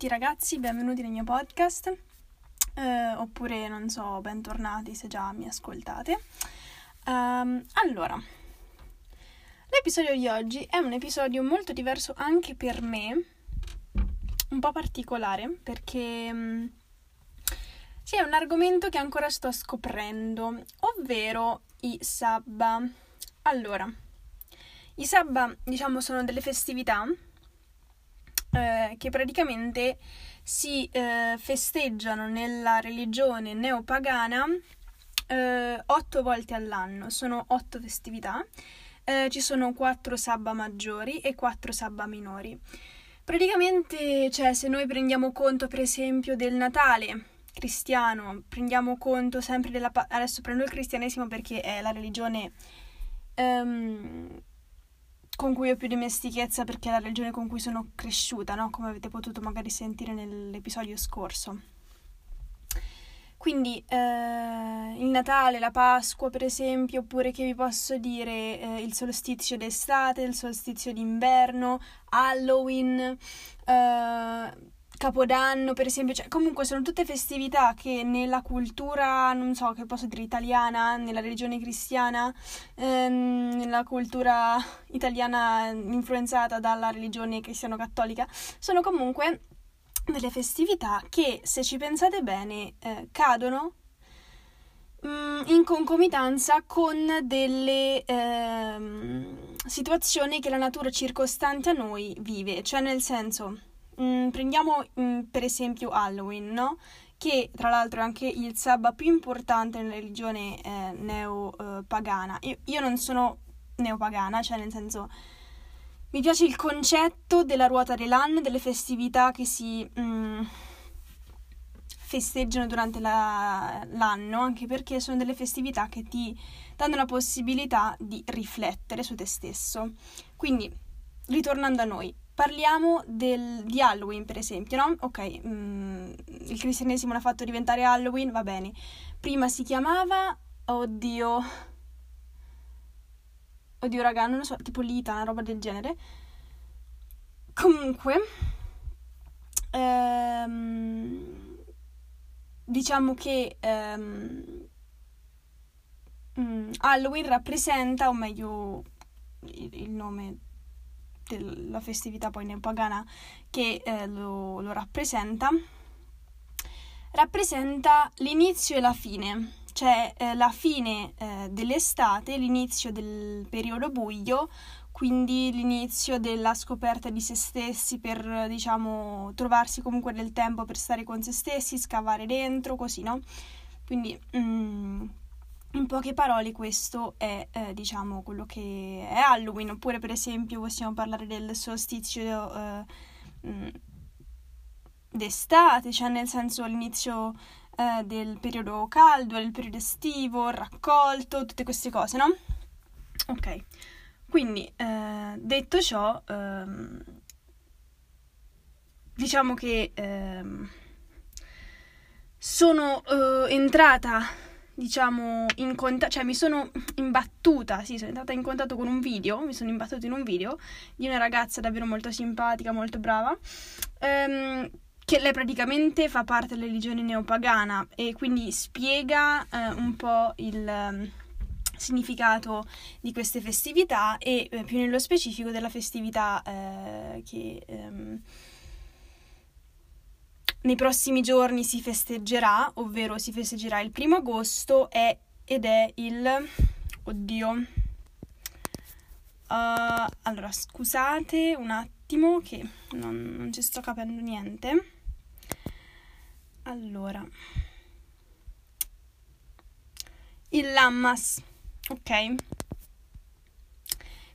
tutti ragazzi, benvenuti nel mio podcast, eh, oppure non so, bentornati se già mi ascoltate. Um, allora, l'episodio di oggi è un episodio molto diverso anche per me, un po' particolare, perché um, sì, è un argomento che ancora sto scoprendo, ovvero i sabba. Allora, i sabba, diciamo, sono delle festività eh, che praticamente si eh, festeggiano nella religione neopagana eh, otto volte all'anno, sono otto festività, eh, ci sono quattro sabba maggiori e quattro sabba minori. Praticamente, cioè, se noi prendiamo conto, per esempio, del Natale cristiano, prendiamo conto sempre della... adesso prendo il cristianesimo perché è la religione um, con cui ho più dimestichezza perché è la religione con cui sono cresciuta, no? come avete potuto magari sentire nell'episodio scorso. Quindi eh, il Natale, la Pasqua per esempio, oppure che vi posso dire eh, il solstizio d'estate, il solstizio d'inverno, Halloween, eh, Capodanno, per esempio, cioè, comunque sono tutte festività che nella cultura, non so, che posso dire, italiana, nella religione cristiana, ehm, nella cultura italiana influenzata dalla religione cristiano-cattolica, sono comunque delle festività che, se ci pensate bene, eh, cadono mm, in concomitanza con delle eh, situazioni che la natura circostante a noi vive, cioè nel senso Mm, prendiamo mm, per esempio Halloween, no? Che tra l'altro è anche il sabba più importante nella religione eh, neopagana. Io, io non sono neopagana, cioè nel senso mi piace il concetto della ruota dell'anno, delle festività che si mm, festeggiano durante la, l'anno, anche perché sono delle festività che ti danno la possibilità di riflettere su te stesso. Quindi, ritornando a noi, Parliamo del, di Halloween, per esempio, no? Ok, mm, il cristianesimo l'ha fatto diventare Halloween, va bene. Prima si chiamava, oddio, oddio raga, non lo so, tipo Lita, una roba del genere. Comunque, ehm, diciamo che ehm, mm, Halloween rappresenta, o meglio, il, il nome della festività poi neopagana che eh, lo, lo rappresenta, rappresenta l'inizio e la fine, cioè eh, la fine eh, dell'estate, l'inizio del periodo buio, quindi l'inizio della scoperta di se stessi per, diciamo, trovarsi comunque del tempo per stare con se stessi, scavare dentro, così, no? Quindi mm, in poche parole questo è, eh, diciamo, quello che è Halloween, oppure per esempio possiamo parlare del solstizio eh, mm, d'estate, cioè nel senso l'inizio eh, del periodo caldo, del periodo estivo, il raccolto, tutte queste cose, no? Ok, quindi eh, detto ciò, ehm, diciamo che ehm, sono eh, entrata diciamo, in contatto, cioè mi sono imbattuta, sì, sono entrata in contatto con un video, mi sono imbattuta in un video di una ragazza davvero molto simpatica, molto brava, ehm, che lei praticamente fa parte della religione neopagana e quindi spiega eh, un po' il eh, significato di queste festività e eh, più nello specifico della festività eh, che ehm, nei prossimi giorni si festeggerà, ovvero si festeggerà il primo agosto è, ed è il... Oddio. Uh, allora, scusate un attimo che non, non ci sto capendo niente. Allora. Il Lammas, ok?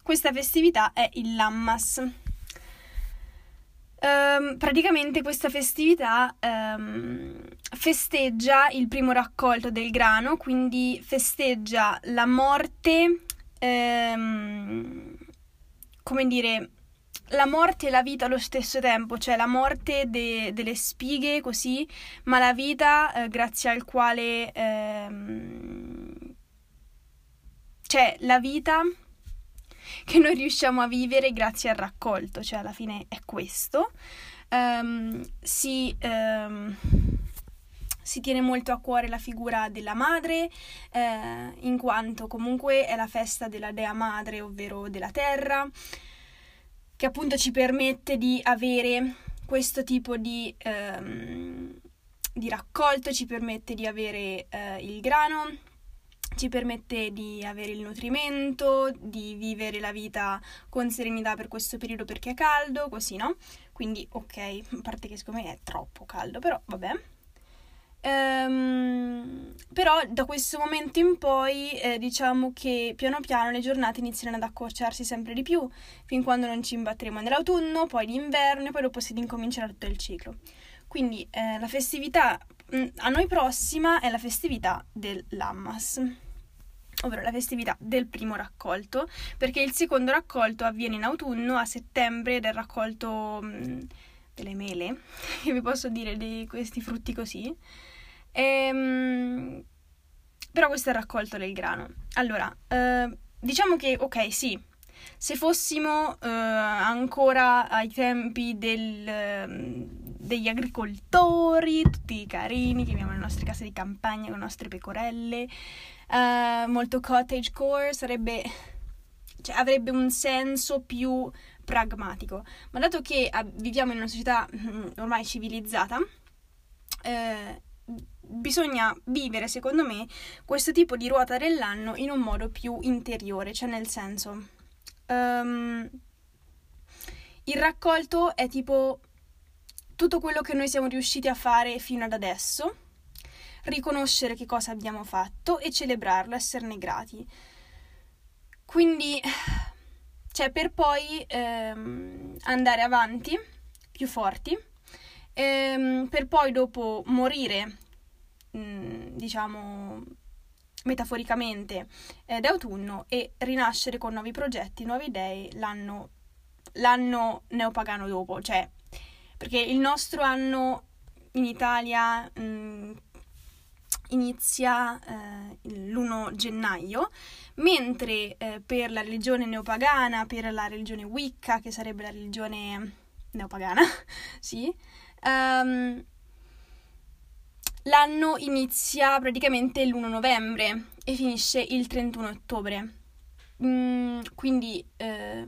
Questa festività è il Lammas Um, praticamente questa festività um, festeggia il primo raccolto del grano, quindi festeggia la morte, um, come dire, la morte e la vita allo stesso tempo, cioè la morte de- delle spighe così, ma la vita eh, grazie al quale... cioè la vita che noi riusciamo a vivere grazie al raccolto, cioè alla fine è questo. um, si, um, si, tiene molto a cuore la figura della madre, eh, in quanto comunque è la festa della dea madre, ovvero della terra, che appunto ci permette di avere questo tipo di, um, di raccolto, ci permette di avere uh, il grano ci permette di avere il nutrimento, di vivere la vita con serenità per questo periodo perché è caldo, così no? Quindi ok, a parte che secondo me è troppo caldo, però vabbè. Ehm, però da questo momento in poi eh, diciamo che piano piano le giornate iniziano ad accorciarsi sempre di più, fin quando non ci imbatteremo nell'autunno, poi l'inverno e poi dopo si incomincerà tutto il ciclo. Quindi eh, la festività mm, a noi prossima è la festività dell'Ammas ovvero la festività del primo raccolto, perché il secondo raccolto avviene in autunno, a settembre, del raccolto mh, mm, delle mele, che vi posso dire di questi frutti così. E, ehm, mh, però questo è il raccolto del grano. Allora, eh, diciamo che, ok, sì, se fossimo eh, ancora ai tempi del, eh, degli agricoltori, tutti carini, che viviamo nelle nostre case di campagna con le nostre pecorelle, uh, molto cottagecore, sarebbe, cioè, avrebbe un senso più pragmatico. Ma dato che viviamo in una società mm, ormai civilizzata, uh, bisogna vivere, secondo me, questo tipo di ruota dell'anno in un modo più interiore, cioè nel senso... Um, il raccolto è tipo tutto quello che noi siamo riusciti a fare fino ad adesso riconoscere che cosa abbiamo fatto e celebrarlo, esserne grati. Quindi, cioè, per poi ehm, andare avanti più forti, ehm, per poi dopo morire, mh, diciamo, metaforicamente eh, d'autunno e rinascere con nuovi progetti, nuove idee l'anno, l'anno neopagano dopo, cioè perché il nostro anno in Italia mh, inizia eh, l'1 gennaio, mentre eh, per la religione neopagana, per la religione Wicca, che sarebbe la religione neopagana, sì, um, l'anno inizia praticamente l'1 novembre e finisce il 31 ottobre. Mm, quindi eh,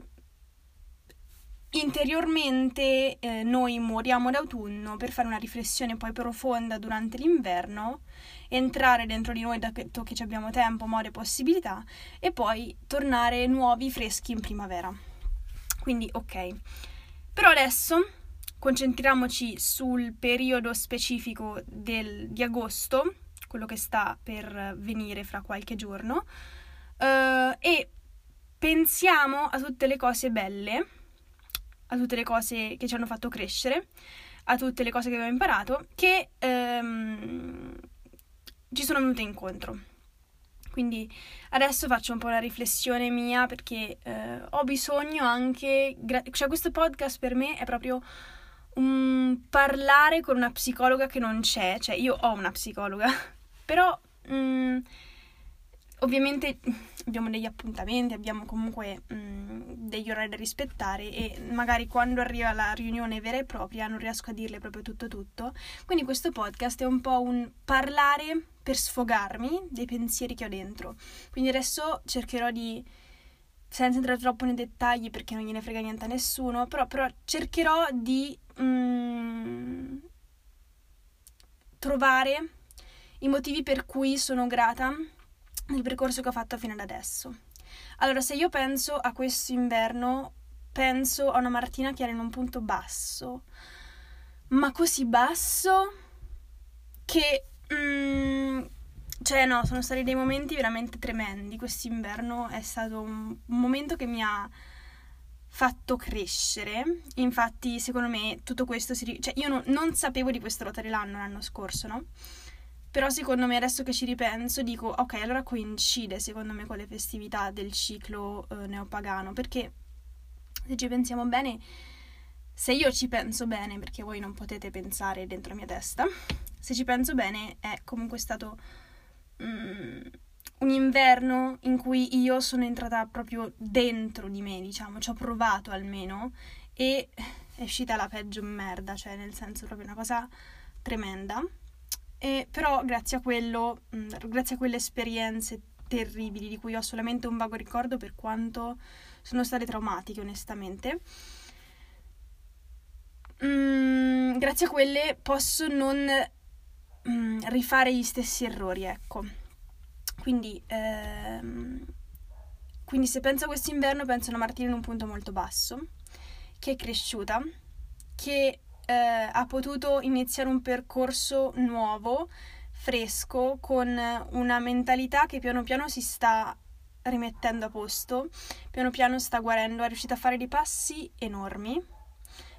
interiormente eh, noi moriamo d'autunno per fare una riflessione poi profonda durante l'inverno, entrare dentro di noi dato che abbiamo tempo, modo e possibilità e poi tornare nuovi, freschi in primavera. Quindi ok. Però adesso concentriamoci sul periodo specifico del, di agosto, quello che sta per venire fra qualche giorno, uh, e pensiamo a tutte le cose belle a tutte le cose che ci hanno fatto crescere, a tutte le cose che abbiamo imparato, che ehm, ci sono venute incontro. Quindi adesso faccio un po' una riflessione mia perché eh, ho bisogno anche, gra- cioè questo podcast per me è proprio un parlare con una psicologa che non c'è, cioè io ho una psicologa, però mh, mm, ovviamente abbiamo degli appuntamenti, abbiamo comunque mh, degli orari da rispettare e magari quando arriva la riunione vera e propria non riesco a dirle proprio tutto tutto. Quindi questo podcast è un po' un parlare per sfogarmi dei pensieri che ho dentro. Quindi adesso cercherò di senza entrare troppo nei dettagli perché non gliene frega niente a nessuno, però, però cercherò di mm, trovare i motivi per cui sono grata nel percorso che ho fatto fino ad adesso. Allora, se io penso a questo inverno, penso a una Martina che era in un punto basso, ma così basso che... Mm, cioè no, sono stati dei momenti veramente tremendi. Quest'inverno è stato un, momento che mi ha fatto crescere. Infatti, secondo me, tutto questo si... Cioè, io no, non sapevo di questo rotare l'anno l'anno scorso, no? Però secondo me adesso che ci ripenso dico, ok, allora coincide secondo me con le festività del ciclo eh, neopagano, perché se ci pensiamo bene, se io ci penso bene, perché voi non potete pensare dentro la mia testa, se ci penso bene è comunque stato mm, un inverno in cui io sono entrata proprio dentro di me, diciamo, ci ho provato almeno e è uscita la peggio merda, cioè nel senso proprio una cosa tremenda. E però grazie a quello, grazie a quelle esperienze terribili di cui ho solamente un vago ricordo per quanto sono state traumatiche onestamente, mh, grazie a quelle posso non mh, rifare gli stessi errori, ecco. Quindi, ehm, quindi se penso a quest'inverno penso a una Martina in un punto molto basso, che è cresciuta, che eh, ha potuto iniziare un percorso nuovo, fresco, con una mentalità che piano piano si sta rimettendo a posto, piano piano sta guarendo, è riuscita a fare dei passi enormi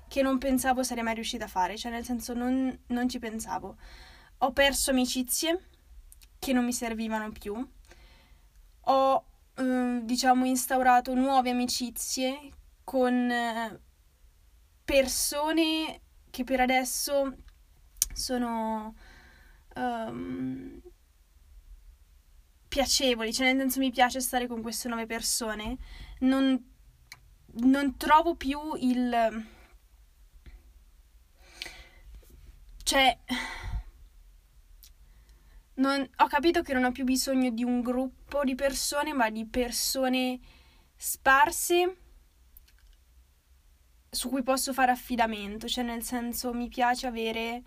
che non pensavo sarei mai riuscita a fare, cioè nel senso non, non ci pensavo. Ho perso amicizie che non mi servivano più, ho eh, diciamo instaurato nuove amicizie con eh, persone che per adesso sono um, piacevoli, cioè nel senso mi piace stare con queste nuove persone, non, non trovo più il... cioè... Non, ho capito che non ho più bisogno di un gruppo di persone, ma di persone sparse su cui posso fare affidamento, cioè nel senso mi piace avere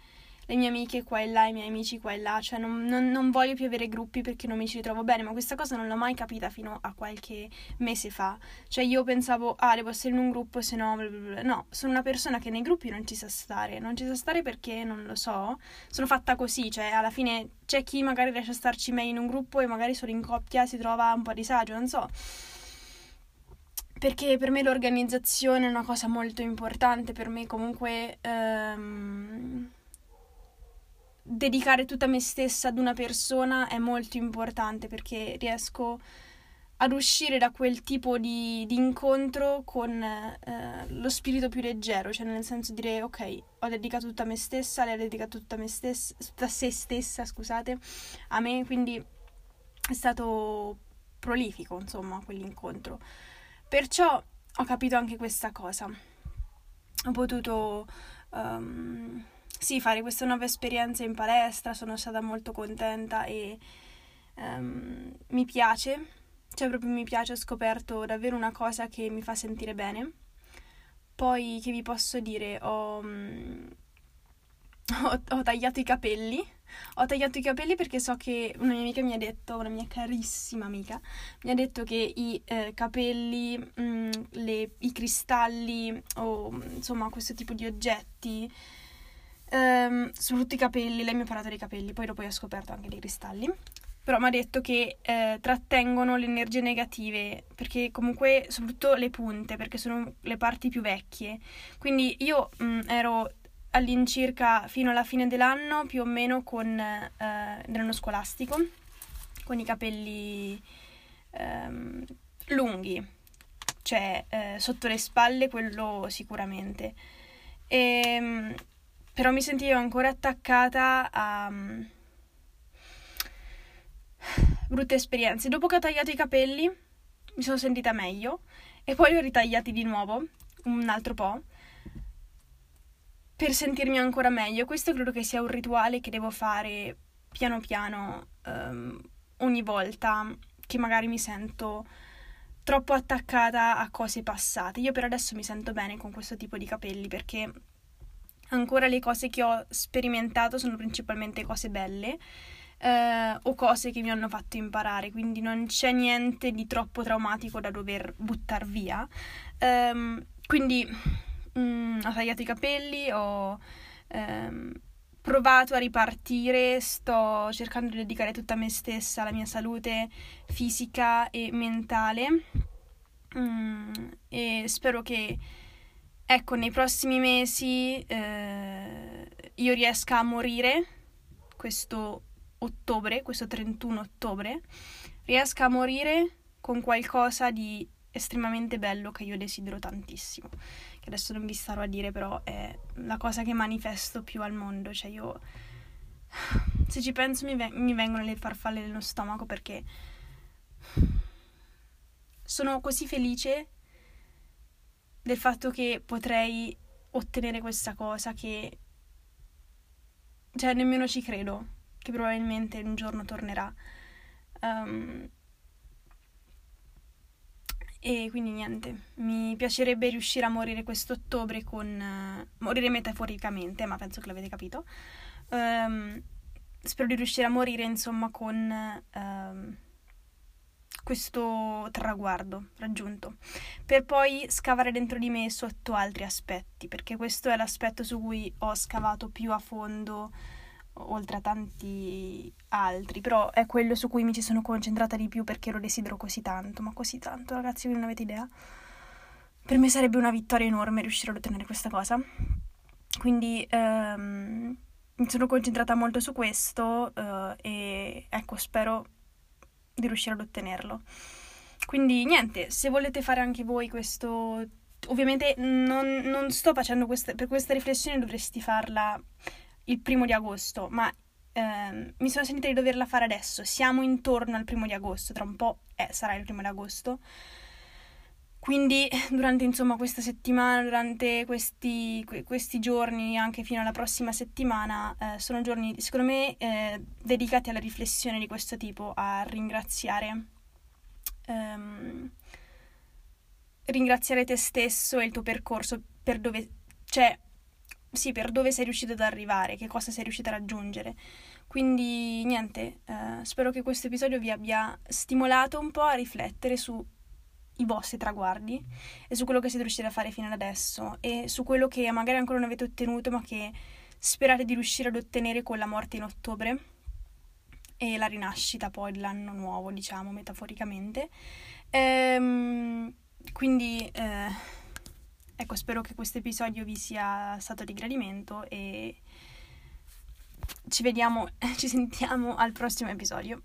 le mie amiche qua e là, i miei amici qua e là, cioè non, non, non, voglio più avere gruppi perché non mi ci ritrovo bene, ma questa cosa non l'ho mai capita fino a qualche mese fa. Cioè io pensavo, ah, devo essere in un gruppo, se no, blablabla. no, sono una persona che nei gruppi non ci sa stare, non ci sa stare perché non lo so, sono fatta così, cioè alla fine c'è chi magari riesce a starci meglio in un gruppo e magari solo in coppia si trova un po' a disagio, non so perché per me l'organizzazione è una cosa molto importante, per me comunque ehm, dedicare tutta me stessa ad una persona è molto importante perché riesco ad uscire da quel tipo di, di incontro con eh, lo spirito più leggero, cioè nel senso dire ok, ho dedicato tutta me stessa, lei ha dedicato tutta me stessa, tutta se stessa, scusate, a me, quindi è stato prolifico, insomma, quell'incontro. Perciò ho capito anche questa cosa. Ho potuto um, sì, fare questa nuova esperienza in palestra, sono stata molto contenta e um, mi piace, cioè proprio mi piace, ho scoperto davvero una cosa che mi fa sentire bene. Poi che vi posso dire, ho, ho, ho tagliato i capelli ho tagliato i capelli perché so che una mia amica mi ha detto, una mia carissima amica, mi ha detto che i eh, capelli, mh, mm, le, i cristalli o insomma questo tipo di oggetti, ehm, soprattutto i capelli, lei mi ha parlato dei capelli, poi dopo ho scoperto anche dei cristalli, però mi ha detto che eh, trattengono le energie negative, perché comunque soprattutto le punte, perché sono le parti più vecchie. Quindi io mh, mm, ero all'incirca fino alla fine dell'anno, più o meno con eh, l'anno scolastico, con i capelli ehm, lunghi, cioè eh, sotto le spalle, quello sicuramente. E, ehm, però mi sentivo ancora attaccata a um, brutte esperienze. Dopo che ho tagliato i capelli, mi sono sentita meglio e poi li ho ritagliati di nuovo, un altro po' per sentirmi ancora meglio. Questo credo che sia un rituale che devo fare piano piano um, ogni volta che magari mi sento troppo attaccata a cose passate. Io per adesso mi sento bene con questo tipo di capelli perché ancora le cose che ho sperimentato sono principalmente cose belle. Eh, o cose che mi hanno fatto imparare, quindi non c'è niente di troppo traumatico da dover buttare via. Um, quindi mm, ho tagliato i capelli, ho ehm, provato a ripartire, sto cercando di dedicare tutta me stessa alla mia salute fisica e mentale. Mm, e spero che ecco nei prossimi mesi eh, io riesca a morire questo ottobre, questo 31 ottobre, riesca a morire con qualcosa di estremamente bello che io desidero tantissimo che adesso non vi starò a dire, però è la cosa che manifesto più al mondo. Cioè io, se ci penso, mi, ve- mi vengono le farfalle nello stomaco perché sono così felice del fatto che potrei ottenere questa cosa che cioè nemmeno ci credo che probabilmente un giorno tornerà. Um, e quindi niente, mi piacerebbe riuscire a morire quest'ottobre con... Uh, morire metaforicamente, ma penso che l'avete capito. Um, spero di riuscire a morire, insomma, con... Uh, questo traguardo raggiunto, per poi scavare dentro di me sotto altri aspetti, perché questo è l'aspetto su cui ho scavato più a fondo oltre a tanti altri, però è quello su cui mi ci sono concentrata di più perché lo desidero così tanto, ma così tanto, ragazzi, voi non avete idea. Per me sarebbe una vittoria enorme riuscire ad ottenere questa cosa. Quindi ehm, mi sono concentrata molto su questo eh, e ecco, spero di riuscire ad ottenerlo. Quindi niente, se volete fare anche voi questo... Ovviamente non, non sto facendo questa... Per questa riflessione dovresti farla il primo di agosto, ma ehm, mi sono sentita di doverla fare adesso. Siamo intorno al primo di agosto, tra un po' eh, sarà il primo di agosto. Quindi durante insomma questa settimana, durante questi, questi giorni, anche fino alla prossima settimana, eh, sono giorni secondo me eh, dedicati alla riflessione di questo tipo, a ringraziare, ehm, ringraziare te stesso e il tuo percorso per dove, cioè, sì, per dove sei riuscito ad arrivare, che cosa sei riuscito a raggiungere. Quindi niente, eh, spero che questo episodio vi abbia stimolato un po' a riflettere su i vostri traguardi e su quello che siete riusciti a fare fino ad adesso e su quello che magari ancora non avete ottenuto ma che sperate di riuscire ad ottenere con la morte in ottobre e la rinascita poi dell'anno nuovo, diciamo, metaforicamente. Ehm, quindi, eh, ecco, spero che questo episodio vi sia stato di gradimento e ci vediamo, ci sentiamo al prossimo episodio.